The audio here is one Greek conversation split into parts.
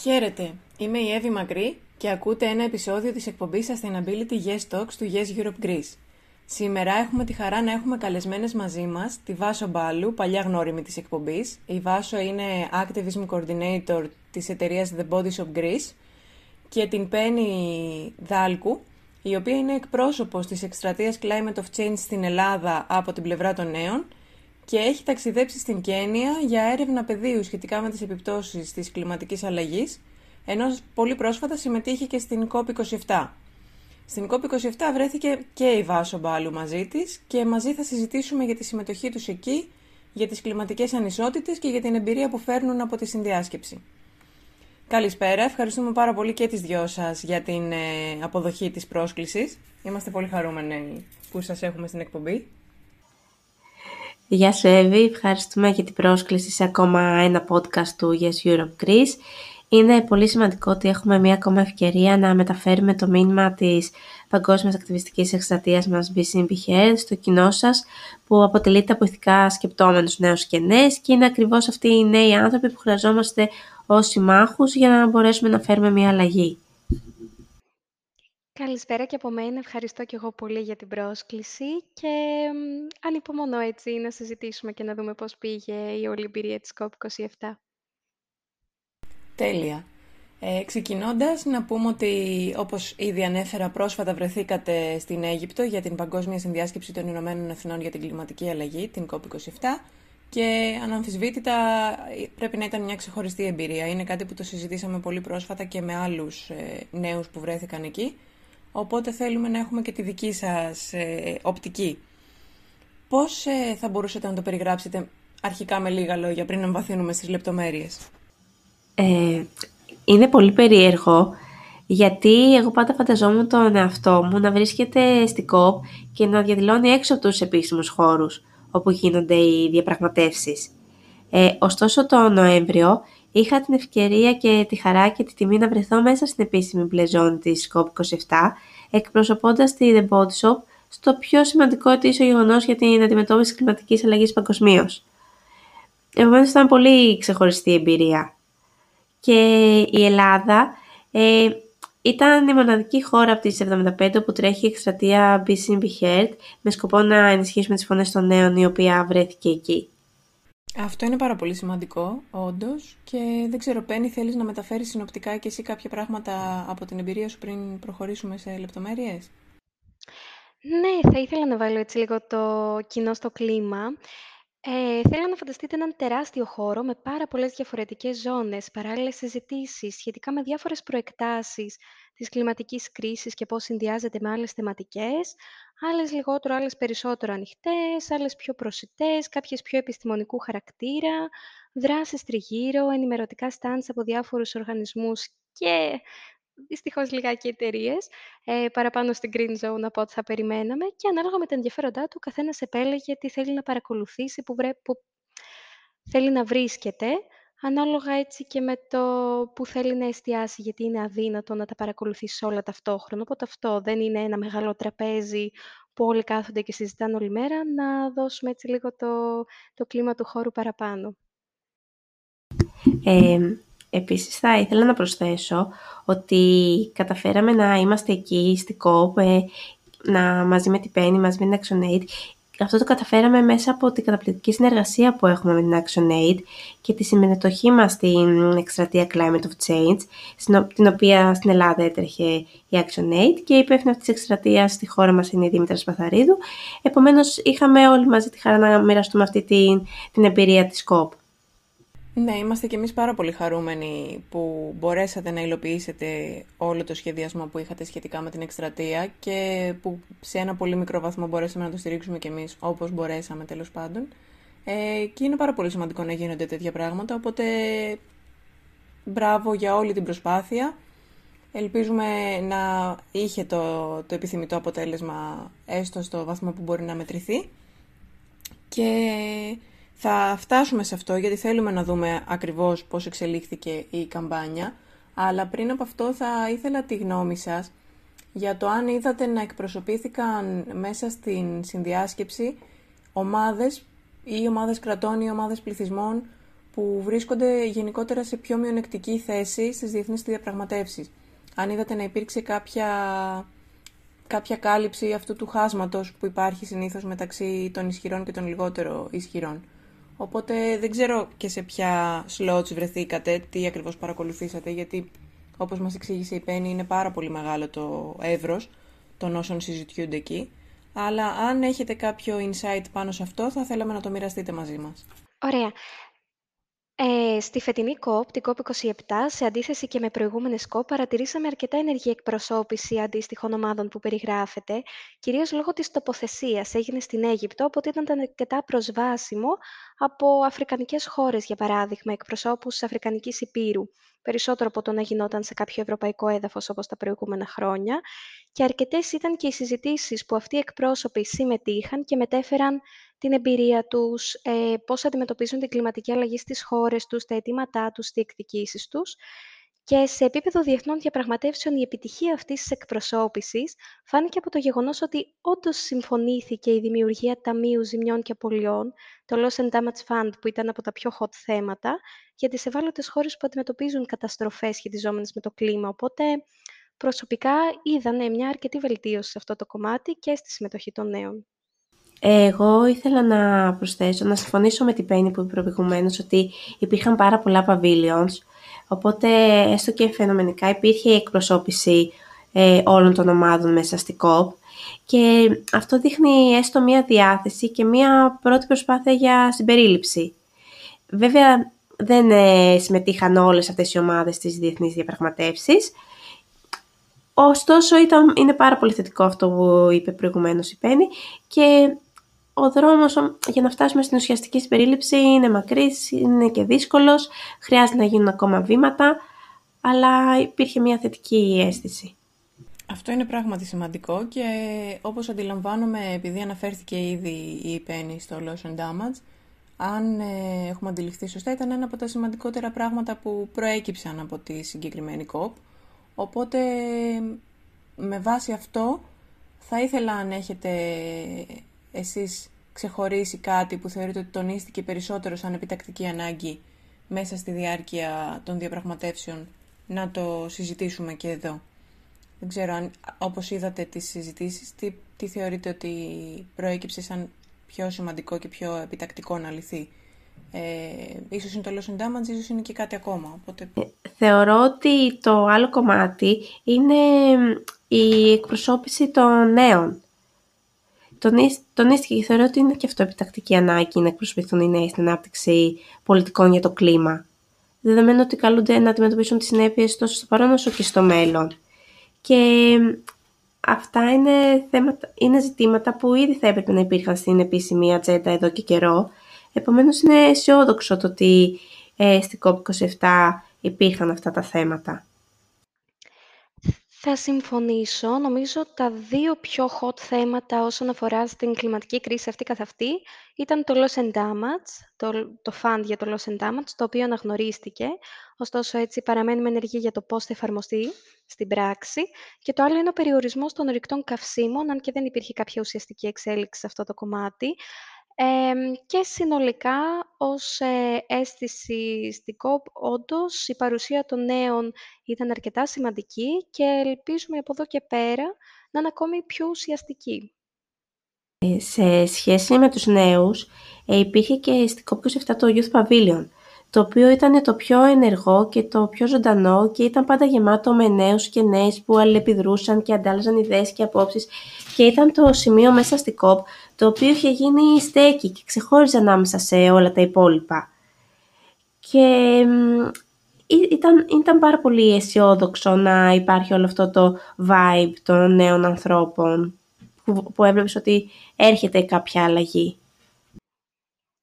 Χαίρετε, είμαι η Εύη Μακρύ και ακούτε ένα επεισόδιο της εκπομπής Sustainability Yes Talks του Yes Europe Greece. Σήμερα έχουμε τη χαρά να έχουμε καλεσμένες μαζί μας τη Βάσο Μπάλου, παλιά γνώριμη της εκπομπής. Η Βάσο είναι Activism Coordinator της εταιρείας The Body Shop Greece και την Πένι Δάλκου, η οποία είναι εκπρόσωπος της εκστρατείας Climate of Change στην Ελλάδα από την πλευρά των νέων και έχει ταξιδέψει στην Κένια για έρευνα πεδίου σχετικά με τις επιπτώσεις της κλιματικής αλλαγής, ενώ πολύ πρόσφατα συμμετείχε και στην COP27. Στην COP27 βρέθηκε και η Βάσο Μπάλου μαζί της και μαζί θα συζητήσουμε για τη συμμετοχή τους εκεί, για τις κλιματικές ανισότητες και για την εμπειρία που φέρνουν από τη συνδιάσκεψη. Καλησπέρα, ευχαριστούμε πάρα πολύ και τις δυο σας για την ε, αποδοχή της πρόσκλησης. Είμαστε πολύ χαρούμενοι που σας έχουμε στην εκπομπή. Γεια σου Εύη, ευχαριστούμε για την πρόσκληση σε ακόμα ένα podcast του Yes Europe Greece. Είναι πολύ σημαντικό ότι έχουμε μία ακόμα ευκαιρία να μεταφέρουμε το μήνυμα της Παγκόσμιας Ακτιβιστικής Εκστρατείας μας BCMP στο κοινό σας που αποτελείται από ηθικά σκεπτόμενους νέους και νέες και είναι ακριβώς αυτοί οι νέοι άνθρωποι που χρειαζόμαστε ως συμμάχους για να μπορέσουμε να φέρουμε μία αλλαγή. Καλησπέρα και από μένα. Ευχαριστώ και εγώ πολύ για την πρόσκληση και ανυπομονώ έτσι να συζητήσουμε και να δούμε πώς πήγε η όλη εμπειρία της COP27. Τέλεια. Ε, ξεκινώντας, να πούμε ότι όπως ήδη ανέφερα πρόσφατα βρεθήκατε στην Αίγυπτο για την Παγκόσμια Συνδιάσκεψη των Ηνωμένων Εθνών για την Κλιματική Αλλαγή, την COP27, και αναμφισβήτητα πρέπει να ήταν μια ξεχωριστή εμπειρία. Είναι κάτι που το συζητήσαμε πολύ πρόσφατα και με άλλους ε, νέους που βρέθηκαν εκεί οπότε θέλουμε να έχουμε και τη δική σας ε, οπτική. Πώς ε, θα μπορούσατε να το περιγράψετε αρχικά με λίγα λόγια πριν να βαθύνουμε στις λεπτομέρειες; Ε, είναι πολύ περίεργο γιατί εγώ πάντα φανταζόμουν τον εαυτό μου να βρίσκεται στην ΚΟΠ και να διαδηλώνει έξω από τους επίσημους χώρους όπου γίνονται οι διαπραγματεύσεις. Ε, ωστόσο το Νοέμβριο είχα την ευκαιρία και τη χαρά και τη τιμή να βρεθώ μέσα στην επίσημη μπλεζόνη της COP27, εκπροσωπώντας τη The Body Shop στο πιο σημαντικό ετήσιο γεγονός για την αντιμετώπιση κλιματικής αλλαγής παγκοσμίως. Επομένως, ήταν πολύ ξεχωριστή εμπειρία. Και η Ελλάδα ε, ήταν η μοναδική χώρα από τις 75 που τρέχει η εκστρατεία BCB Heard με σκοπό να ενισχύσουμε τις φωνές των νέων η οποία βρέθηκε εκεί. Αυτό είναι πάρα πολύ σημαντικό, όντως. Και δεν ξέρω, Πέννη, θέλεις να μεταφέρεις συνοπτικά και εσύ κάποια πράγματα από την εμπειρία σου πριν προχωρήσουμε σε λεπτομέρειες; Ναι, θα ήθελα να βάλω έτσι λίγο το κοινό στο κλίμα. Ε, θέλω να φανταστείτε έναν τεράστιο χώρο με πάρα πολλές διαφορετικές ζώνες, παράλληλες συζητήσεις σχετικά με διάφορες προεκτάσεις της κλιματικής κρίσης και πώς συνδυάζεται με άλλες θεματικές, άλλες λιγότερο, άλλες περισσότερο ανοιχτές, άλλες πιο προσιτές, κάποιες πιο επιστημονικού χαρακτήρα, δράσεις τριγύρω, ενημερωτικά στάντς από διάφορους οργανισμούς και δυστυχώς λιγάκι εταιρείες ε, παραπάνω στην green zone από ό,τι θα περιμέναμε και ανάλογα με τα ενδιαφέροντά του, ο καθένας επέλεγε τι θέλει να παρακολουθήσει, που, βρέ, που θέλει να βρίσκεται, ανάλογα έτσι και με το που θέλει να εστιάσει, γιατί είναι αδύνατο να τα παρακολουθήσει όλα ταυτόχρονα. Οπότε αυτό δεν είναι ένα μεγάλο τραπέζι που όλοι κάθονται και συζητάνε όλη μέρα, να δώσουμε έτσι λίγο το, το κλίμα του χώρου παραπάνω. Ε, Επίσης θα ήθελα να προσθέσω ότι καταφέραμε να είμαστε εκεί στη COP, ε, να, μαζί με την Penny, μαζί με την ActionAid. Αυτό το καταφέραμε μέσα από την καταπληκτική συνεργασία που έχουμε με την ActionAid και τη συμμετοχή μας στην εκστρατεία Climate of Change, την οποία στην Ελλάδα έτρεχε η ActionAid και η υπεύθυνη αυτής της εκστρατείας στη χώρα μας είναι η Δήμητρας Σπαθαρίδου. Επομένως είχαμε όλοι μαζί τη χαρά να μοιραστούμε αυτή την, την εμπειρία της COP. Ναι, είμαστε και εμείς πάρα πολύ χαρούμενοι που μπορέσατε να υλοποιήσετε όλο το σχεδιασμό που είχατε σχετικά με την εκστρατεία και που σε ένα πολύ μικρό βαθμό μπορέσαμε να το στηρίξουμε και εμείς όπως μπορέσαμε τέλος πάντων. Ε, και είναι πάρα πολύ σημαντικό να γίνονται τέτοια πράγματα, οπότε μπράβο για όλη την προσπάθεια. Ελπίζουμε να είχε το, το επιθυμητό αποτέλεσμα έστω στο βαθμό που μπορεί να μετρηθεί. Και θα φτάσουμε σε αυτό γιατί θέλουμε να δούμε ακριβώς πώς εξελίχθηκε η καμπάνια, αλλά πριν από αυτό θα ήθελα τη γνώμη σας για το αν είδατε να εκπροσωπήθηκαν μέσα στην συνδιάσκεψη ομάδες ή ομάδες κρατών ή ομάδες πληθυσμών που βρίσκονται γενικότερα σε πιο μειονεκτική θέση στις διεθνείς διαπραγματεύσεις. Αν είδατε να υπήρξε κάποια, κάποια κάλυψη αυτού του χάσματος που υπάρχει συνήθως μεταξύ των ισχυρών και των λιγότερο ισχυρών. Οπότε δεν ξέρω και σε ποια slots βρεθήκατε, τι ακριβώς παρακολουθήσατε, γιατί όπως μας εξήγησε η Πέννη είναι πάρα πολύ μεγάλο το εύρος των όσων συζητιούνται εκεί. Αλλά αν έχετε κάποιο insight πάνω σε αυτό θα θέλαμε να το μοιραστείτε μαζί μας. Ωραία. Ε, στη φετινή COP, την COP27, σε αντίθεση και με προηγούμενες COP, παρατηρήσαμε αρκετά ενεργή εκπροσώπηση αντίστοιχων ομάδων που περιγράφεται, κυρίως λόγω της τοποθεσίας. Έγινε στην Αίγυπτο, οπότε ήταν αρκετά προσβάσιμο από αφρικανικές χώρες, για παράδειγμα, εκπροσώπους της Αφρικανικής Υπήρου, περισσότερο από το να γινόταν σε κάποιο ευρωπαϊκό έδαφος όπως τα προηγούμενα χρόνια. Και αρκετές ήταν και οι συζητήσεις που αυτοί οι εκπρόσωποι συμμετείχαν και μετέφεραν την εμπειρία τους, ε, πώς αντιμετωπίζουν την κλιματική αλλαγή στις χώρες τους, τα αιτήματά τους, τις εκδικήσεις τους. Και σε επίπεδο διεθνών διαπραγματεύσεων, η επιτυχία αυτής της εκπροσώπησης φάνηκε από το γεγονός ότι όντως συμφωνήθηκε η δημιουργία Ταμείου Ζημιών και Απολειών, το Loss and Damage Fund, που ήταν από τα πιο hot θέματα, για τις ευάλωτες χώρες που αντιμετωπίζουν καταστροφές σχετιζόμενες με το κλίμα. Οπότε, προσωπικά είδανε μια αρκετή βελτίωση σε αυτό το κομμάτι και στη συμμετοχή των νέων. Εγώ ήθελα να προσθέσω, να συμφωνήσω με την Πέννη που είπε προηγουμένως ότι υπήρχαν πάρα πολλά pavilions, οπότε έστω και φαινομενικά υπήρχε η εκπροσώπηση ε, όλων των ομάδων μέσα στη COP και αυτό δείχνει έστω μία διάθεση και μία πρώτη προσπάθεια για συμπερίληψη. Βέβαια δεν ε, συμμετείχαν όλες αυτές οι ομάδες στις διεθνείς διαπραγματεύσεις, Ωστόσο, ήταν, είναι πάρα πολύ θετικό αυτό που είπε προηγουμένως η Πέννη και ο δρόμος για να φτάσουμε στην ουσιαστική συμπερίληψη είναι μακρύς, είναι και δύσκολος, χρειάζεται να γίνουν ακόμα βήματα, αλλά υπήρχε μια θετική αίσθηση. Αυτό είναι πράγματι σημαντικό και όπως αντιλαμβάνομαι, επειδή αναφέρθηκε ήδη η Πέννη στο Loss and Damage, αν ε, έχουμε αντιληφθεί σωστά, ήταν ένα από τα σημαντικότερα πράγματα που προέκυψαν από τη συγκεκριμένη COP. Οπότε, με βάση αυτό, θα ήθελα αν έχετε εσείς ξεχωρίσει κάτι που θεωρείτε ότι τονίστηκε περισσότερο σαν επιτακτική ανάγκη μέσα στη διάρκεια των διαπραγματεύσεων να το συζητήσουμε και εδώ; Δεν ξέρω αν, όπως είδατε τις συζητήσεις, τι, τι θεωρείτε ότι προέκυψε σαν πιο σημαντικό και πιο επιτακτικό να λυθεί; Ε, ίσως είναι το loss and damage, ίσως είναι και κάτι ακόμα. Οπότε... Ε, θεωρώ ότι το άλλο κομμάτι είναι η εκπροσώπηση των νέων. Τονίστηκε και θεωρώ ότι είναι και αυτό επιτακτική ανάγκη να εκπροσωπηθούν οι νέοι στην ανάπτυξη πολιτικών για το κλίμα. Δεδομένου ότι καλούνται να αντιμετωπίσουν τις συνέπειες τόσο στο παρόν όσο και στο μέλλον. Και αυτά είναι, θέματα, είναι ζητήματα που ήδη θα έπρεπε να υπήρχαν στην επίσημη ατζέντα εδώ και καιρό. Επομένως, είναι αισιόδοξο το ότι ε, στην COP27 υπήρχαν αυτά τα θέματα. Θα συμφωνήσω. Νομίζω τα δύο πιο hot θέματα όσον αφορά στην κλιματική κρίση αυτή καθ' αυτή ήταν το loss and damage, το, το fund για το loss and damage, το οποίο αναγνωρίστηκε. Ωστόσο, έτσι παραμένουμε ενεργοί για το πώς θα εφαρμοστεί στην πράξη. Και το άλλο είναι ο περιορισμός των ορυκτών καυσίμων, αν και δεν υπήρχε κάποια ουσιαστική εξέλιξη σε αυτό το κομμάτι και συνολικά ως ε, αίσθηση στην ΚΟΠ, όντως η παρουσία των νέων ήταν αρκετά σημαντική και ελπίζουμε από εδώ και πέρα να είναι ακόμη πιο ουσιαστική. Ε, σε σχέση με τους νέους, ε, υπήρχε και στην COP27 το Youth Pavilion, το οποίο ήταν το πιο ενεργό και το πιο ζωντανό και ήταν πάντα γεμάτο με νέους και νέες που αλληλεπιδρούσαν και αντάλλαζαν ιδέες και απόψεις και ήταν το σημείο μέσα στη COP το οποίο είχε γίνει στέκι και ξεχώριζε ανάμεσα σε όλα τα υπόλοιπα. Και ήταν, ήταν πάρα πολύ αισιόδοξο να υπάρχει όλο αυτό το vibe των νέων ανθρώπων που, που έβλεπες ότι έρχεται κάποια αλλαγή.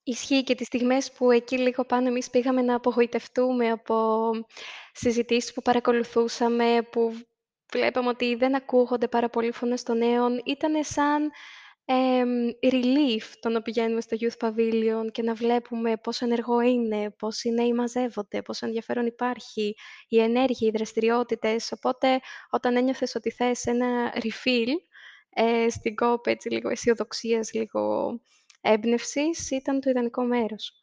Ισχύει και τις στιγμές που εκεί λίγο πάνω εμείς πήγαμε να απογοητευτούμε από συζητήσεις που παρακολουθούσαμε, που βλέπαμε ότι δεν ακούγονται πάρα πολύ φωνές των νέων. Ήταν σαν ε, relief το να πηγαίνουμε στο Youth Pavilion και να βλέπουμε πόσο ενεργό είναι, πώς οι νέοι μαζεύονται, πόσο ενδιαφέρον υπάρχει, η ενέργεια, οι δραστηριότητες. Οπότε όταν ένιωθες ότι θες ένα refill ε, στην κόπη, έτσι λίγο αισιοδοξίας, λίγο έμπνευσης, ήταν το ιδανικό μέρος.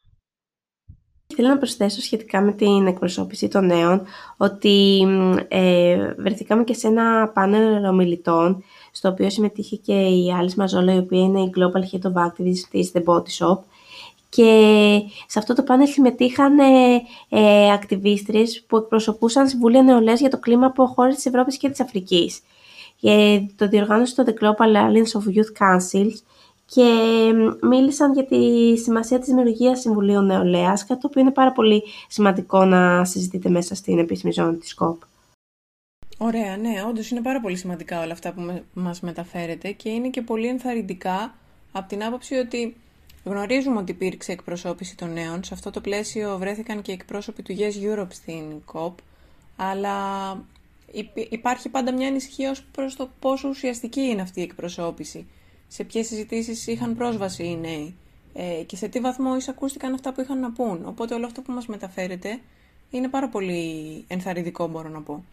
Θέλω να προσθέσω σχετικά με την εκπροσώπηση των νέων ότι ε, βρεθήκαμε και σε ένα πάνελ ομιλητών στο οποίο συμμετείχε και η Alice Μαζόλα η οποία είναι η Global Head of Activists της The Body Shop και σε αυτό το πάνελ συμμετείχαν ε, ε, ακτιβίστρες που εκπροσωπούσαν Συμβουλία Νεολαίας για το κλίμα από χώρες της Ευρώπης και της Αφρικής. Και το διοργάνωσε το The Global Alliance of Youth Councils και μίλησαν για τη σημασία της δημιουργίας Συμβουλίων Νεολαίας, κάτι το οποίο είναι πάρα πολύ σημαντικό να συζητείτε μέσα στην επίσημη ζώνη της ΚΟΠ. Ωραία, ναι, όντως είναι πάρα πολύ σημαντικά όλα αυτά που μας μεταφέρετε και είναι και πολύ ενθαρρυντικά από την άποψη ότι γνωρίζουμε ότι υπήρξε εκπροσώπηση των νέων. Σε αυτό το πλαίσιο βρέθηκαν και εκπρόσωποι του Yes Europe στην ΚΟΠ, αλλά υπάρχει πάντα μια ανησυχία ως προς το πόσο ουσιαστική είναι αυτή η εκπροσώπηση σε ποιες συζητήσεις είχαν πρόσβαση οι νέοι ε, και σε τι βαθμό εισακούστηκαν αυτά που είχαν να πούν. Οπότε όλο αυτό που μας μεταφέρετε είναι πάρα πολύ ενθαρρυντικό μπορώ να πω.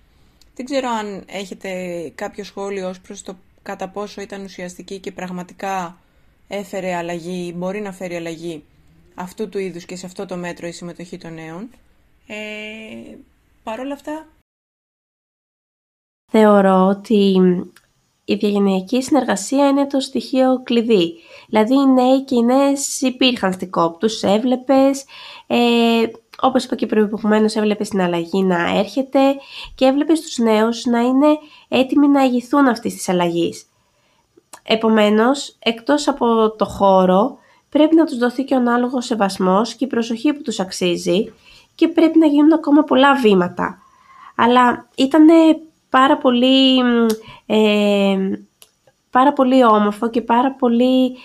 Δεν ξέρω αν έχετε κάποιο σχόλιο ως προς το κατά πόσο ήταν ουσιαστική και πραγματικά έφερε αλλαγή, μπορεί να φέρει αλλαγή αυτού του είδους και σε αυτό το μέτρο η συμμετοχή των νέων. Ε, Παρ' όλα αυτά... Θεωρώ ότι η διαγενειακή συνεργασία είναι το στοιχείο κλειδί. Δηλαδή οι νέοι και οι νέες υπήρχαν στην κόπ, τους έβλεπες, ε, όπως είπα και προηγουμένως έβλεπες την αλλαγή να έρχεται και έβλεπες τους νέους να είναι έτοιμοι να ηγηθούν αυτής της αλλαγής. Επομένως, εκτός από το χώρο, πρέπει να τους δοθεί και ο ανάλογος σεβασμός και η προσοχή που τους αξίζει και πρέπει να γίνουν ακόμα πολλά βήματα. Αλλά ήταν πάρα πολύ, ε, πάρα πολύ όμορφο και πάρα πολύ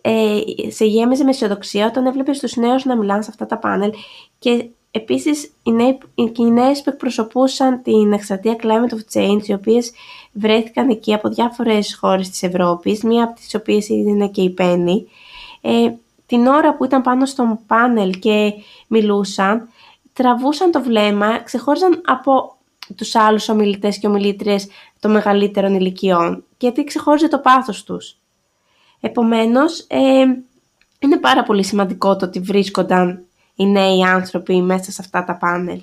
ε, σε γέμιζε με αισιοδοξία όταν έβλεπες τους νέους να μιλάνε σε αυτά τα πάνελ. Και επίσης οι, νέοι, οι νέες που εκπροσωπούσαν την εκστρατεία Climate of Change οι οποίες βρέθηκαν εκεί από διάφορες χώρες της Ευρώπης μία από τις οποίες είναι και η Πέννη ε, την ώρα που ήταν πάνω στο πάνελ και μιλούσαν τραβούσαν το βλέμμα, ξεχώριζαν από τους άλλους ομιλητές και ομιλήτριες των μεγαλύτερων ηλικιών, γιατί ξεχώριζε το πάθος τους. Επομένως, ε, είναι πάρα πολύ σημαντικό το ότι βρίσκονταν οι νέοι άνθρωποι μέσα σε αυτά τα πάνελ.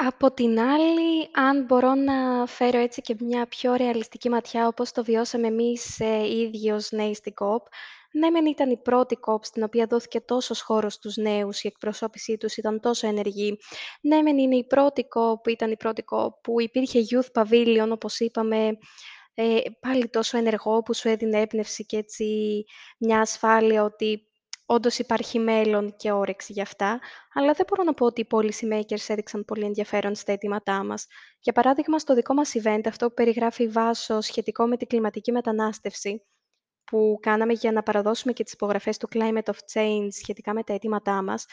Από την άλλη, αν μπορώ να φέρω έτσι και μια πιο ρεαλιστική ματιά, όπως το βιώσαμε εμείς ε, οι ίδιοι ως νέοι στην ΚΟΠ, ναι, μεν ήταν η πρώτη κόπ στην οποία δόθηκε τόσος χώρος στους νέους, η εκπροσώπησή τους ήταν τόσο ενεργή. Ναι, μεν είναι η πρώτη κόπ, ήταν η πρώτη κόπ που υπήρχε Youth Pavilion, όπως είπαμε, ε, πάλι τόσο ενεργό που σου έδινε έμπνευση και έτσι μια ασφάλεια ότι όντως υπάρχει μέλλον και όρεξη για αυτά, αλλά δεν μπορώ να πω ότι οι policy makers έδειξαν πολύ ενδιαφέρον στα αιτήματά μας. Για παράδειγμα, στο δικό μας event, αυτό που περιγράφει η Βάσο σχετικό με την κλιματική μετανάστευση, που κάναμε για να παραδώσουμε και τις υπογραφές του Climate of Change σχετικά με τα αιτήματά μας,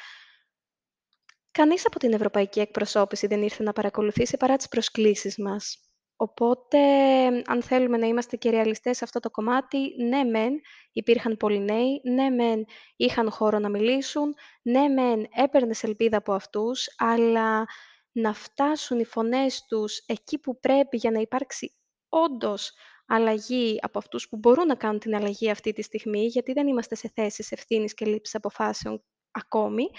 κανείς από την ευρωπαϊκή εκπροσώπηση δεν ήρθε να παρακολουθήσει παρά τις προσκλήσεις μας. Οπότε, αν θέλουμε να είμαστε και ρεαλιστές σε αυτό το κομμάτι, ναι μεν υπήρχαν πολλοί νέοι, ναι μεν είχαν χώρο να μιλήσουν, ναι μεν έπαιρνε ελπίδα από αυτούς, αλλά να φτάσουν οι φωνές τους εκεί που πρέπει για να υπάρξει όντως αλλαγή από αυτούς που μπορούν να κάνουν την αλλαγή αυτή τη στιγμή, γιατί δεν είμαστε σε θέσεις ευθύνης και λήψης αποφάσεων ακόμη,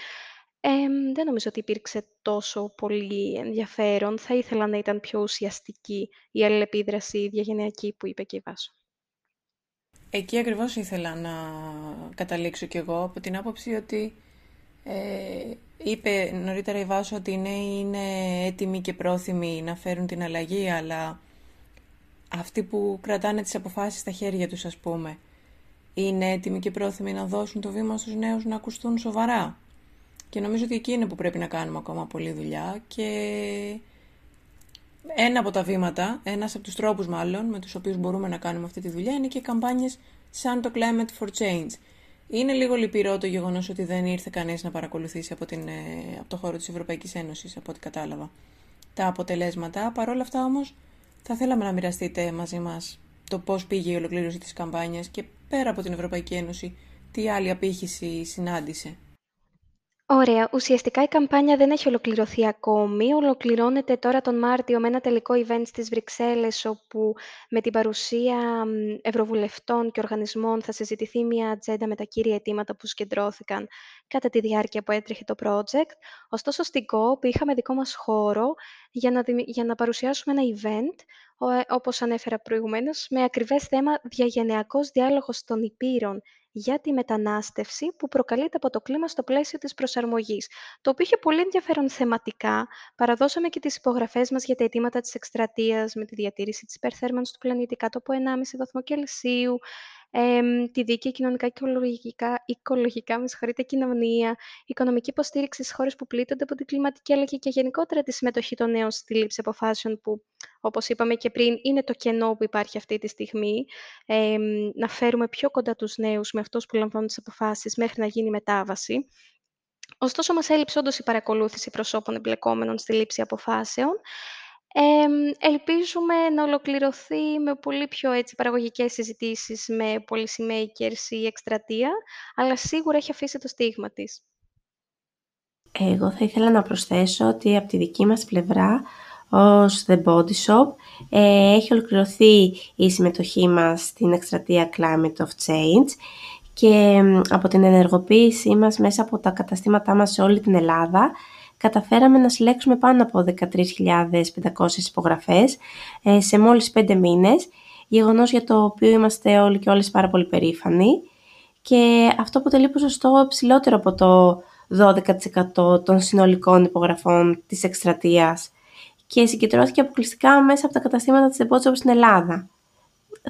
ε, δεν νομίζω ότι υπήρξε τόσο πολύ ενδιαφέρον. Θα ήθελα να ήταν πιο ουσιαστική η αλληλεπίδραση διαγενειακή που είπε και η Βάσο. Εκεί ακριβώς ήθελα να καταλήξω κι εγώ, από την άποψη ότι ε, είπε νωρίτερα η Βάσο ότι οι νέοι είναι έτοιμοι και πρόθυμοι να φέρουν την αλλαγή, αλλά αυτοί που κρατάνε τις αποφάσεις στα χέρια τους ας πούμε είναι έτοιμοι και πρόθυμοι να δώσουν το βήμα στους νέους να ακουστούν σοβαρά. Και νομίζω ότι εκεί είναι που πρέπει να κάνουμε ακόμα πολλή δουλειά και ένα από τα βήματα, ένας από τους τρόπους μάλλον με τους οποίους μπορούμε να κάνουμε αυτή τη δουλειά είναι και καμπάνιες σαν το Climate for Change. Είναι λίγο λυπηρό το γεγονός ότι δεν ήρθε κανείς να παρακολουθήσει από, την, ε, από το χώρο της Ευρωπαϊκής Ένωσης, από ό,τι κατάλαβα, τα αποτελέσματα. Παρ' όλα αυτά όμως θα θέλαμε να μοιραστείτε μαζί μας το πώς πήγε η ολοκλήρωση της καμπάνιας και πέρα από την Ευρωπαϊκή Ένωση, τι άλλη απήχηση συνάντησε. Ωραία. Ουσιαστικά η καμπάνια δεν έχει ολοκληρωθεί ακόμη. Ολοκληρώνεται τώρα τον Μάρτιο με ένα τελικό event στις Βρυξέλλες, όπου με την παρουσία ευρωβουλευτών και οργανισμών θα συζητηθεί μια ατζέντα με τα κύρια αιτήματα που συγκεντρώθηκαν κατά τη διάρκεια που έτρεχε το project. Ωστόσο, στην COP είχαμε δικό μας χώρο για να, για να παρουσιάσουμε ένα event, όπως ανέφερα προηγουμένως, με ακριβές θέμα «Διαγενειακός διάλογος των υπήρων για τη μετανάστευση που προκαλείται από το κλίμα στο πλαίσιο της προσαρμογής, το οποίο είχε πολύ ενδιαφέρον θεματικά. Παραδώσαμε και τις υπογραφές μας για τα αιτήματα της εκστρατείας με τη διατήρηση της υπερθέρμανσης του πλανήτη κάτω από 1,5 βαθμό Κελσίου, τη δίκαιη κοινωνικά και οικολογικά, οικολογικά με συγχωρείτε, κοινωνία, οικονομική υποστήριξη στις χώρες που πλήττονται από την κλιματική αλλαγή και γενικότερα τη συμμετοχή των νέων στη λήψη αποφάσεων που, όπως είπαμε και πριν, είναι το κενό που υπάρχει αυτή τη στιγμή. Ε, να φέρουμε πιο κοντά τους νέους με αυτούς που λαμβάνουν τις αποφάσεις μέχρι να γίνει μετάβαση. Ωστόσο, μας έλειψε όντως η παρακολούθηση προσώπων εμπλεκόμενων στη λήψη αποφάσεων ελπίζουμε να ολοκληρωθεί με πολύ πιο έτσι, παραγωγικές συζητήσεις με policymakers η εκστρατεία, αλλά σίγουρα έχει αφήσει το στίγμα της. Εγώ θα ήθελα να προσθέσω ότι από τη δική μας πλευρά, ως The Body Shop, ε, έχει ολοκληρωθεί η συμμετοχή μας στην εκστρατεία Climate of Change και από την ενεργοποίησή μας μέσα από τα καταστήματά μας σε όλη την Ελλάδα, καταφέραμε να συλλέξουμε πάνω από 13.500 υπογραφές ε, σε μόλις 5 μήνες, γεγονός για το οποίο είμαστε όλοι και όλες πάρα πολύ περήφανοι. Και αυτό αποτελεί ποσοστό ψηλότερο από το 12% των συνολικών υπογραφών της εκστρατείας. Και συγκεντρώθηκε αποκλειστικά μέσα από τα καταστήματα της Depot στην Ελλάδα.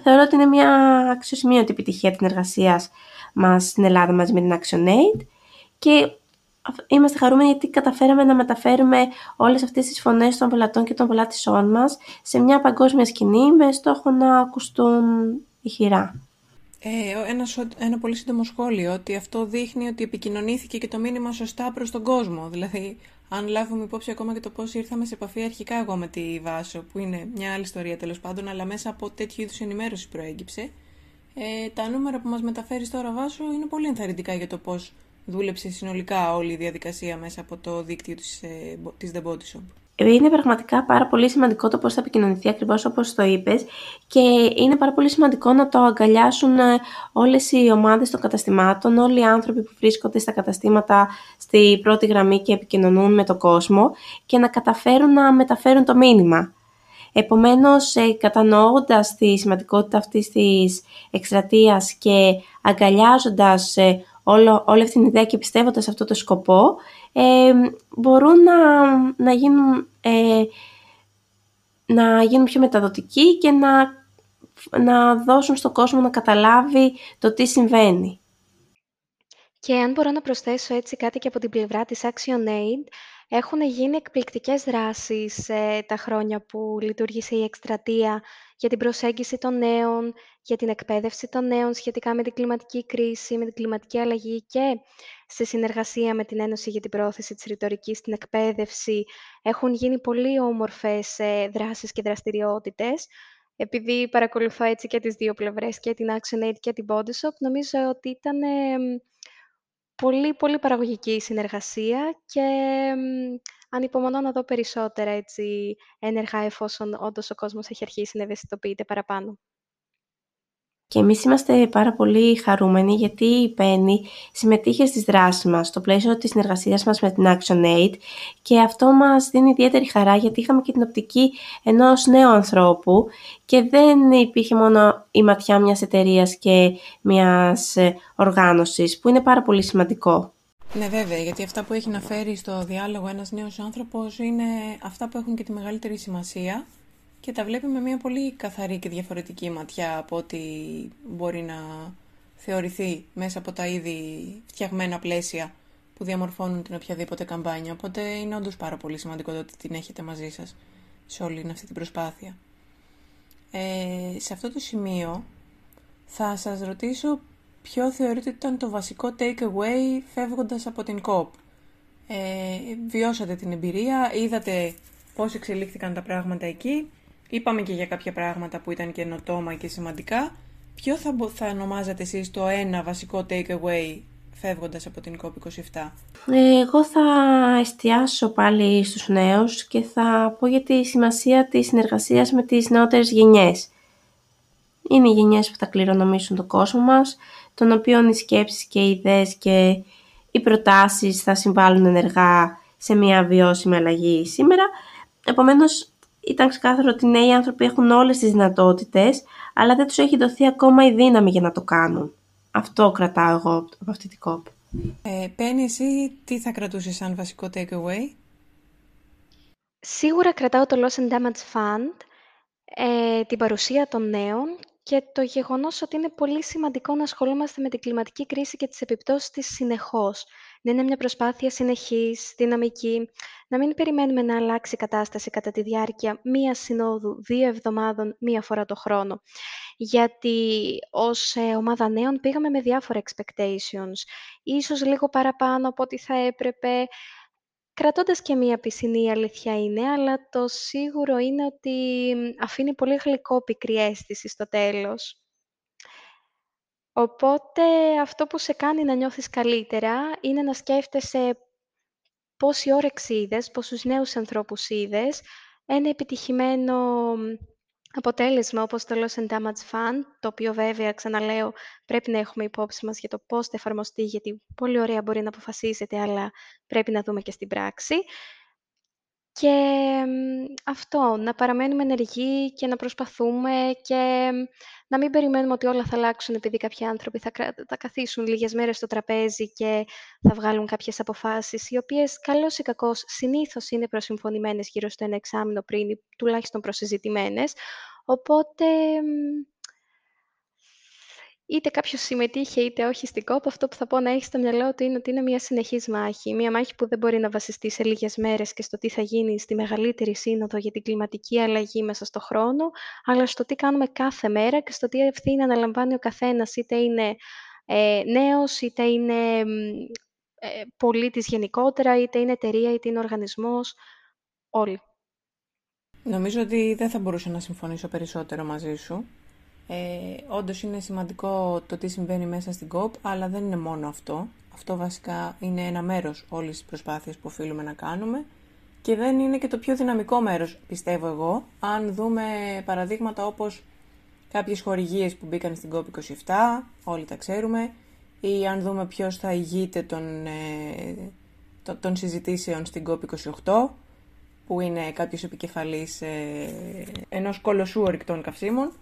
Θεωρώ ότι είναι μια αξιοσημείωτη επιτυχία της εργασίας μας στην Ελλάδα μαζί με την ActionAid και είμαστε χαρούμενοι γιατί καταφέραμε να μεταφέρουμε όλες αυτές τις φωνές των πελατών και των πελάτησών μας σε μια παγκόσμια σκηνή με στόχο να ακουστούν ηχηρά. Ε, ένα, ένα πολύ σύντομο σχόλιο, ότι αυτό δείχνει ότι επικοινωνήθηκε και το μήνυμα σωστά προς τον κόσμο. Δηλαδή, αν λάβουμε υπόψη ακόμα και το πώς ήρθαμε σε επαφή αρχικά εγώ με τη Βάσο, που είναι μια άλλη ιστορία τέλος πάντων, αλλά μέσα από τέτοιου είδους ενημέρωση προέγυψε, ε, τα νούμερα που μας μεταφέρεις τώρα Βάσο είναι πολύ ενθαρρυντικά για το πώς δούλεψε συνολικά όλη η διαδικασία μέσα από το δίκτυο της, ε, της The Body Shop. Είναι πραγματικά πάρα πολύ σημαντικό το πώς θα επικοινωνηθεί ακριβώς όπως το είπες και είναι πάρα πολύ σημαντικό να το αγκαλιάσουν ε, όλες οι ομάδες των καταστημάτων, όλοι οι άνθρωποι που βρίσκονται στα καταστήματα στη πρώτη γραμμή και επικοινωνούν με τον κόσμο και να καταφέρουν να μεταφέρουν το μήνυμα. Επομένως, ε, κατανοώντας τη σημαντικότητα αυτής της εκστρατείας και αγκαλιάζοντας όλο, όλη αυτή την ιδέα και πιστεύοντας σε αυτό το σκοπό, ε, μπορούν να, να, γίνουν, ε, να γίνουν πιο μεταδοτικοί και να, να δώσουν στον κόσμο να καταλάβει το τι συμβαίνει. Και αν μπορώ να προσθέσω έτσι κάτι και από την πλευρά της ActionAid, έχουν γίνει εκπληκτικές δράσεις ε, τα χρόνια που λειτουργήσε η εκστρατεία για την προσέγγιση των νέων, για την εκπαίδευση των νέων σχετικά με την κλιματική κρίση, με την κλιματική αλλαγή και σε συνεργασία με την Ένωση για την Πρόθεση της Ρητορικής στην Εκπαίδευση έχουν γίνει πολύ όμορφες ε, δράσεις και δραστηριότητες. Επειδή παρακολουθώ έτσι και τις δύο πλευρές, και την ActionAid και την Bodyshop, νομίζω ότι ήταν πολύ, πολύ παραγωγική η συνεργασία και ανυπομονώ να δω περισσότερα έτσι, ένεργα εφόσον όντως ο κόσμος έχει αρχίσει να ευαισθητοποιείται παραπάνω. Και εμείς είμαστε πάρα πολύ χαρούμενοι γιατί η Penny συμμετείχε στις δράσεις μας στο πλαίσιο της συνεργασίας μας με την ActionAid και αυτό μας δίνει ιδιαίτερη χαρά γιατί είχαμε και την οπτική ενός νέου ανθρώπου και δεν υπήρχε μόνο η ματιά μιας εταιρείας και μιας ε, οργάνωσης που είναι πάρα πολύ σημαντικό. Ναι βέβαια, γιατί αυτά που έχει να φέρει στο διάλογο ένας νέος άνθρωπος είναι αυτά που έχουν και τη μεγαλύτερη σημασία και τα βλέπει με μια πολύ καθαρή και διαφορετική ματιά από ό,τι μπορεί να θεωρηθεί μέσα από τα ήδη φτιαγμένα πλαίσια που διαμορφώνουν την οποιαδήποτε καμπάνια. Οπότε είναι όντως πάρα πολύ σημαντικό το ότι την έχετε μαζί σας σε όλη αυτή την προσπάθεια. Ε, σε αυτό το σημείο θα σας ρωτήσω ποιο θεωρείτε ότι ήταν το βασικό take away φεύγοντας από την COP. Ε, βιώσατε την εμπειρία, είδατε πώς εξελίχθηκαν τα πράγματα εκεί Είπαμε και για κάποια πράγματα που ήταν καινοτόμα και σημαντικά. Ποιο θα, θα ονομάζατε εσείς το ένα βασικό take away φεύγοντας από την COP27. Εγώ θα εστιάσω πάλι στους νέους και θα πω για τη σημασία της συνεργασίας με τις νεότερες γενιές. Είναι οι γενιές που θα κληρονομήσουν τον κόσμο μας, των οποίων οι σκέψεις και οι ιδέες και οι προτάσεις θα συμβάλλουν ενεργά σε μια βιώσιμη αλλαγή σήμερα. Επομένως, ήταν ξεκάθαρο ότι οι νέοι άνθρωποι έχουν όλες τις δυνατότητες, αλλά δεν τους έχει δοθεί ακόμα η δύναμη για να το κάνουν. Αυτό κρατάω εγώ από αυτή την κόπ. Ε, Πένι, εσύ τι θα κρατούσες σαν βασικό takeaway? Σίγουρα κρατάω το Loss and Damage Fund, ε, την παρουσία των νέων και το γεγονός ότι είναι πολύ σημαντικό να ασχολούμαστε με την κλιματική κρίση και τις επιπτώσεις της συνεχώς. Να είναι μια προσπάθεια συνεχής, δυναμική, να μην περιμένουμε να αλλάξει η κατάσταση κατά τη διάρκεια μία συνόδου, δύο εβδομάδων, μία φορά το χρόνο. Γιατί ως ε, ομάδα νέων πήγαμε με διάφορα expectations, ίσως λίγο παραπάνω από ό,τι θα έπρεπε, κρατώντας και μία πισινή αλήθεια είναι, αλλά το σίγουρο είναι ότι αφήνει πολύ γλυκό πικρή αίσθηση στο τέλος. Οπότε αυτό που σε κάνει να νιώθεις καλύτερα είναι να σκέφτεσαι πόση όρεξη είδες, πόσους νέους ανθρώπους είδες, ένα επιτυχημένο αποτέλεσμα όπως το Loss and Damage Fund, το οποίο βέβαια, ξαναλέω, πρέπει να έχουμε υπόψη μας για το πώς θα εφαρμοστεί, γιατί πολύ ωραία μπορεί να αποφασίσετε, αλλά πρέπει να δούμε και στην πράξη. Και αυτό, να παραμένουμε ενεργοί και να προσπαθούμε και να μην περιμένουμε ότι όλα θα αλλάξουν επειδή κάποιοι άνθρωποι θα, θα καθίσουν λίγες μέρες στο τραπέζι και θα βγάλουν κάποιες αποφάσεις, οι οποίες καλώς ή κακώς συνήθως είναι προσυμφωνημένες γύρω στο ένα εξάμεινο πριν ή τουλάχιστον προσυζητημένες. Οπότε είτε κάποιος συμμετείχε είτε όχι στην κόπ, αυτό που θα πω να έχει στο μυαλό του είναι ότι είναι μια συνεχής μάχη. Μια μάχη που δεν μπορεί να βασιστεί σε λίγες μέρες και στο τι θα γίνει στη μεγαλύτερη σύνοδο για την κλιματική αλλαγή μέσα στο χρόνο, αλλά στο τι κάνουμε κάθε μέρα και στο τι ευθύνη αναλαμβάνει ο καθένας, είτε είναι ε, νέος, είτε είναι ε, πολίτης γενικότερα, είτε είναι εταιρεία, είτε είναι οργανισμός. Όλοι. Νομίζω ότι δεν θα μπορούσα να συμφωνήσω περισσότερο μαζί σου. Ε, Όντως είναι σημαντικό το τι συμβαίνει μέσα στην ΚΟΠ, αλλά δεν είναι μόνο αυτό. Αυτό βασικά είναι ένα μέρος όλης της προσπάθειας που οφείλουμε να κάνουμε και δεν είναι και το πιο δυναμικό μέρος, πιστεύω εγώ. Αν δούμε παραδείγματα όπως κάποιες χορηγίες που μπήκαν στην COP27, όλοι τα ξέρουμε, ή αν δούμε ποιος θα ηγείται των, ε, των συζητήσεων στην COP28, που είναι κάποιος επικεφαλής ε, ενός κολοσσού ορυκτών καυσίμων,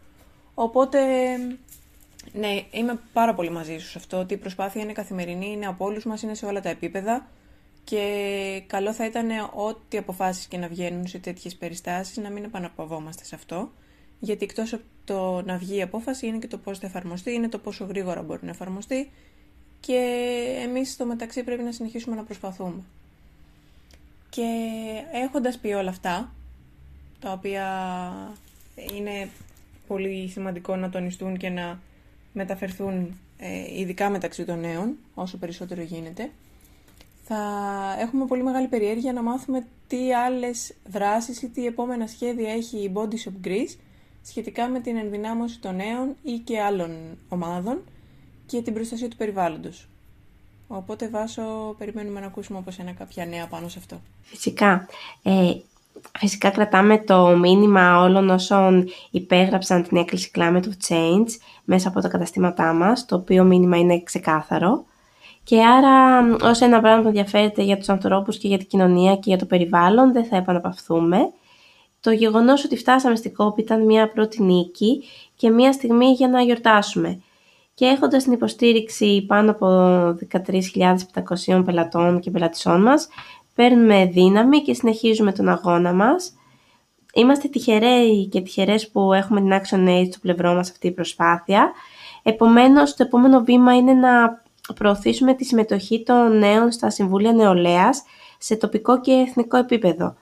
Οπότε, ναι, είμαι πάρα πολύ μαζί σου σε αυτό, ότι η προσπάθεια είναι καθημερινή, είναι από όλους μας, είναι σε όλα τα επίπεδα και καλό θα ήταν ό,τι αποφάσεις και να βγαίνουν σε τέτοιες περιστάσεις να μην επαναπαυόμαστε σε αυτό, γιατί εκτός από το να βγει η απόφαση είναι και το πώς θα εφαρμοστεί, είναι το πόσο γρήγορα μπορεί να εφαρμοστεί και εμείς στο μεταξύ πρέπει να συνεχίσουμε να προσπαθούμε. Και έχοντας πει όλα αυτά, τα οποία είναι πολύ σημαντικό να τονιστούν και να μεταφερθούν ε, ειδικά μεταξύ των νέων, όσο περισσότερο γίνεται. Θα έχουμε πολύ μεγάλη περιέργεια να μάθουμε τι άλλες δράσεις ή τι επόμενα σχέδια έχει η Body Shop Greece σχετικά με την ενδυνάμωση των νέων ή και άλλων ομάδων και την προστασία του περιβάλλοντος. Οπότε, Βάσο, περιμένουμε να ακούσουμε όπως ένα κάποια νέα πάνω σε αυτό. Φυσικά. Ε, Φυσικά κρατάμε το μήνυμα όλων όσων υπέγραψαν την έκκληση Climate of Change μέσα από τα καταστήματά μας, το οποίο μήνυμα είναι ξεκάθαρο. Και άρα όσο ένα πράγμα που ενδιαφέρεται για τους ανθρώπους και για την κοινωνία και για το περιβάλλον δεν θα επαναπαυθούμε. Το γεγονός ότι φτάσαμε στην κόπη ήταν μια πρώτη νίκη και μια στιγμή για να γιορτάσουμε. Και έχοντας την υποστήριξη πάνω από 13.700 πελατών και πελατησών μας, παίρνουμε δύναμη και συνεχίζουμε τον αγώνα μας. Είμαστε τυχεροί και τυχερές που έχουμε την Action Aid στο πλευρό μας αυτή η προσπάθεια. Επομένως, το επόμενο βήμα είναι να προωθήσουμε τη συμμετοχή των νέων στα Συμβούλια Νεολαίας σε τοπικό και εθνικό επίπεδο.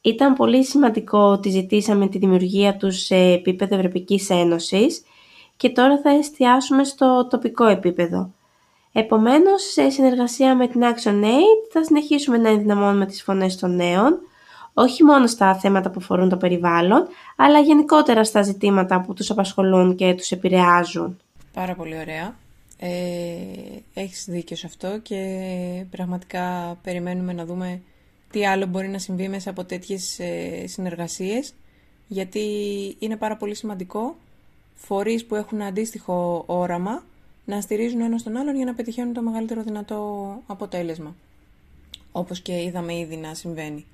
Ήταν πολύ σημαντικό ότι ζητήσαμε τη δημιουργία τους σε επίπεδο Ευρωπαϊκής Ένωσης και τώρα θα εστιάσουμε στο τοπικό επίπεδο. Επομένως, σε συνεργασία με την Action Aid θα συνεχίσουμε να ενδυναμώνουμε τις φωνές των νέων, όχι μόνο στα θέματα που αφορούν το περιβάλλον, αλλά γενικότερα στα ζητήματα που τους απασχολούν και τους επηρεάζουν. Πάρα πολύ ωραία. Ε, έχεις δίκιο σε αυτό και πραγματικά περιμένουμε να δούμε τι άλλο μπορεί να συμβεί μέσα από τέτοιες ε, συνεργασίες γιατί είναι πάρα πολύ σημαντικό φορείς που έχουν αντίστοιχο όραμα να στηρίζουν ένας τον άλλον για να πετυχαίνουν το μεγαλύτερο δυνατό αποτέλεσμα. Όπως και είδαμε ήδη να συμβαίνει.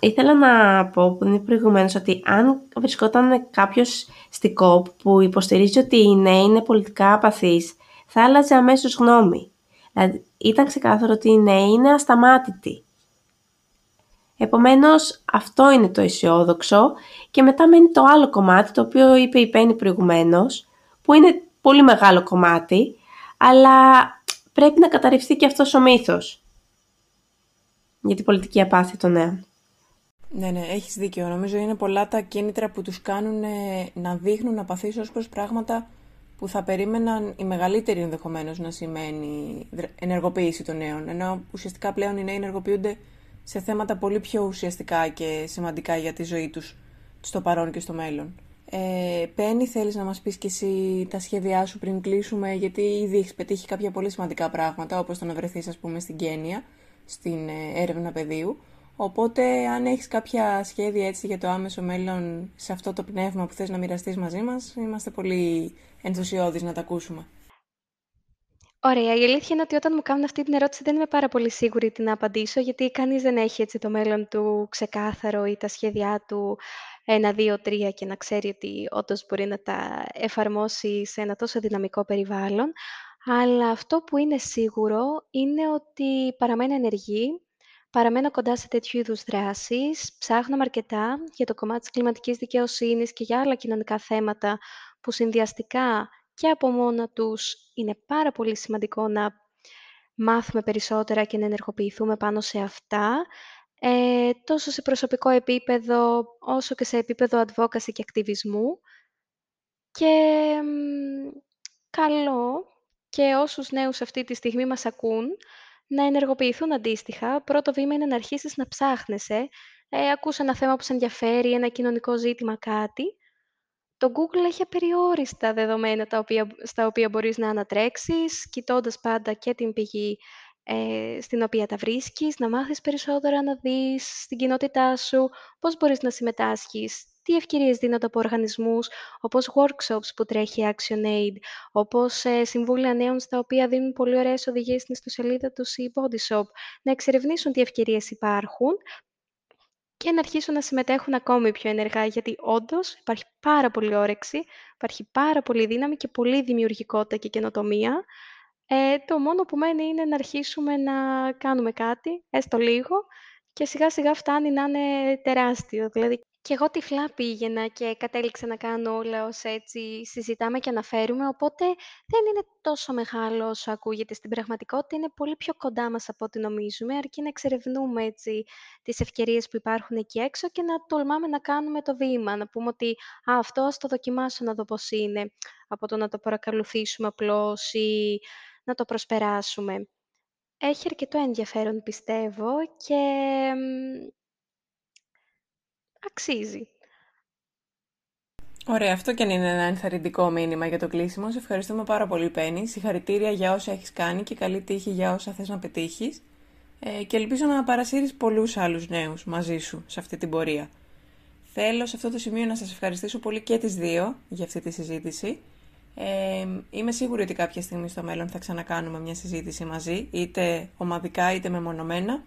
Ήθελα να πω που είναι προηγουμένως ότι αν βρισκόταν κάποιος στη ΚΟΠ που υποστηρίζει ότι οι νέοι είναι πολιτικά απαθείς, θα άλλαζε αμέσως γνώμη. Δηλαδή, ήταν ξεκάθαρο ότι οι νέοι είναι ασταμάτητοι. Επομένως, αυτό είναι το αισιόδοξο και μετά μένει το άλλο κομμάτι, το οποίο είπε η Πέννη προηγουμένως, που είναι πολύ μεγάλο κομμάτι, αλλά πρέπει να καταρριφθεί και αυτός ο μύθος για την πολιτική απάθεια των νέων. Ναι, ναι, έχεις δίκιο. Νομίζω είναι πολλά τα κίνητρα που τους κάνουν να δείχνουν απαθείς ως προς πράγματα που θα περίμεναν οι μεγαλύτεροι ενδεχομένως να σημαίνει ενεργοποίηση των νέων. Ενώ ουσιαστικά πλέον οι νέοι ενεργοποιούνται σε θέματα πολύ πιο ουσιαστικά και σημαντικά για τη ζωή τους στο παρόν και στο μέλλον. Ε, Πέννη, θέλεις να μας πεις και εσύ τα σχέδιά σου πριν κλείσουμε, γιατί ήδη έχεις πετύχει κάποια πολύ σημαντικά πράγματα, όπως το να βρεθείς, ας πούμε, στην Κένια, στην ε, έρευνα πεδίου. Οπότε, αν έχεις κάποια σχέδια έτσι για το άμεσο μέλλον σε αυτό το πνεύμα που θες να μοιραστείς μαζί μας, είμαστε πολύ ενθουσιώδεις να τα ακούσουμε. Ωραία. Η αλήθεια είναι ότι όταν μου κάνουν αυτή την ερώτηση δεν είμαι πάρα πολύ σίγουρη τι να απαντήσω, γιατί κανείς δεν έχει έτσι το μέλλον του ξεκάθαρο ή τα σχέδιά του ένα, δύο, τρία και να ξέρει ότι όντως μπορεί να τα εφαρμόσει σε ένα τόσο δυναμικό περιβάλλον. Αλλά αυτό που είναι σίγουρο είναι ότι παραμένει ενεργή, παραμένω κοντά σε τέτοιου είδους δράσεις, ψάχνω αρκετά για το κομμάτι της κλιματικής δικαιοσύνης και για άλλα κοινωνικά θέματα που συνδυαστικά και από μόνα τους είναι πάρα πολύ σημαντικό να μάθουμε περισσότερα και να ενεργοποιηθούμε πάνω σε αυτά, ε, τόσο σε προσωπικό επίπεδο όσο και σε επίπεδο advocacy και ακτιβισμού. Και καλό και όσους νέους αυτή τη στιγμή μας ακούν να ενεργοποιηθούν αντίστοιχα. Πρώτο βήμα είναι να αρχίσεις να ψάχνεσαι. Ε, ακούς ένα θέμα που σε ενδιαφέρει, ένα κοινωνικό ζήτημα, κάτι το Google έχει απεριόριστα δεδομένα τα οποία, στα οποία μπορείς να ανατρέξεις, κοιτώντας πάντα και την πηγή ε, στην οποία τα βρίσκεις, να μάθεις περισσότερα, να δεις στην κοινότητά σου πώς μπορείς να συμμετάσχεις, τι ευκαιρίες δίνονται από οργανισμούς, όπως workshops που τρέχει ActionAid, όπως ε, συμβούλια νέων στα οποία δίνουν πολύ ωραίες οδηγίες στην ιστοσελίδα τους ή Body Shop, να εξερευνήσουν τι ευκαιρίες υπάρχουν και να αρχίσουν να συμμετέχουν ακόμη πιο ενεργά, γιατί όντως υπάρχει πάρα πολύ όρεξη, υπάρχει πάρα πολύ δύναμη και πολύ δημιουργικότητα και καινοτομία. Ε, το μόνο που μένει είναι να αρχίσουμε να κάνουμε κάτι, έστω λίγο, και σιγά σιγά φτάνει να είναι τεράστιο. Δηλαδή και εγώ τυφλά πήγαινα και κατέληξα να κάνω όλα όσα έτσι συζητάμε και αναφέρουμε, οπότε δεν είναι τόσο μεγάλο όσο ακούγεται στην πραγματικότητα, είναι πολύ πιο κοντά μας από ό,τι νομίζουμε, αρκεί να εξερευνούμε έτσι τις ευκαιρίες που υπάρχουν εκεί έξω και να τολμάμε να κάνουμε το βήμα, να πούμε ότι Α, αυτό ας το δοκιμάσω να δω πώς είναι, από το να το παρακαλουθήσουμε απλώς ή να το προσπεράσουμε. Έχει αρκετό ενδιαφέρον πιστεύω και αξίζει. Ωραία, αυτό και αν είναι ένα ενθαρρυντικό μήνυμα για το κλείσιμο. Σε ευχαριστούμε πάρα πολύ, Πέννη. Συγχαρητήρια για όσα έχεις κάνει και καλή τύχη για όσα θες να πετύχεις. Ε, και ελπίζω να παρασύρεις πολλούς άλλους νέους μαζί σου σε αυτή την πορεία. Θέλω σε αυτό το σημείο να σας ευχαριστήσω πολύ και τις δύο για αυτή τη συζήτηση. Ε, είμαι σίγουρη ότι κάποια στιγμή στο μέλλον θα ξανακάνουμε μια συζήτηση μαζί, είτε ομαδικά είτε μεμονωμένα.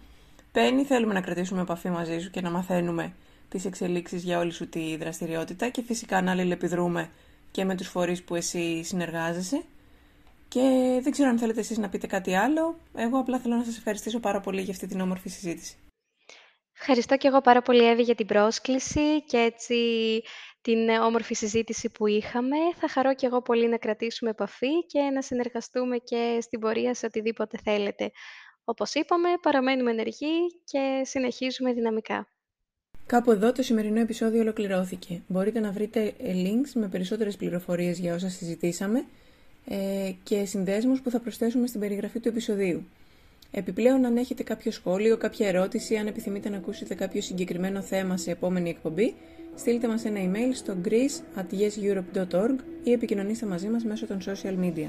Πέννη, θέλουμε να κρατήσουμε επαφή μαζί σου και να μαθαίνουμε τις εξελίξεις για όλη σου τη δραστηριότητα και φυσικά να αλληλεπιδρούμε και με τους φορείς που εσύ συνεργάζεσαι. Και δεν ξέρω αν θέλετε εσείς να πείτε κάτι άλλο. Εγώ απλά θέλω να σας ευχαριστήσω πάρα πολύ για αυτή την όμορφη συζήτηση. Ευχαριστώ και εγώ πάρα πολύ, Εύη, για την πρόσκληση και έτσι την όμορφη συζήτηση που είχαμε. Θα χαρώ και εγώ πολύ να κρατήσουμε επαφή και να συνεργαστούμε και στην πορεία σε οτιδήποτε θέλετε. Όπως είπαμε, παραμένουμε ενεργοί και συνεχίζουμε δυναμικά. Κάπου εδώ το σημερινό επεισόδιο ολοκληρώθηκε. Μπορείτε να βρείτε links με περισσότερες πληροφορίες για όσα συζητήσαμε ε, και συνδέσμους που θα προσθέσουμε στην περιγραφή του επεισοδίου. Επιπλέον, αν έχετε κάποιο σχόλιο, κάποια ερώτηση, αν επιθυμείτε να ακούσετε κάποιο συγκεκριμένο θέμα σε επόμενη εκπομπή, στείλτε μας ένα email στο greece at yeseurope.org ή επικοινωνήστε μαζί μας μέσω των social media.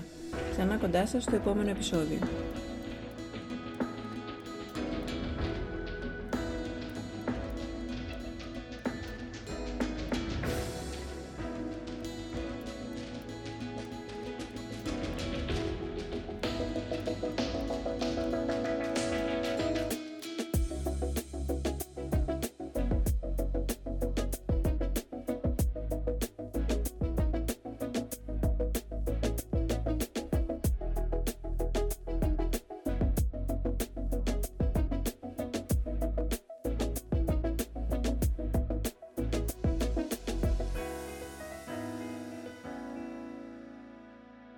Ξανά κοντά σας στο επόμενο επεισόδιο.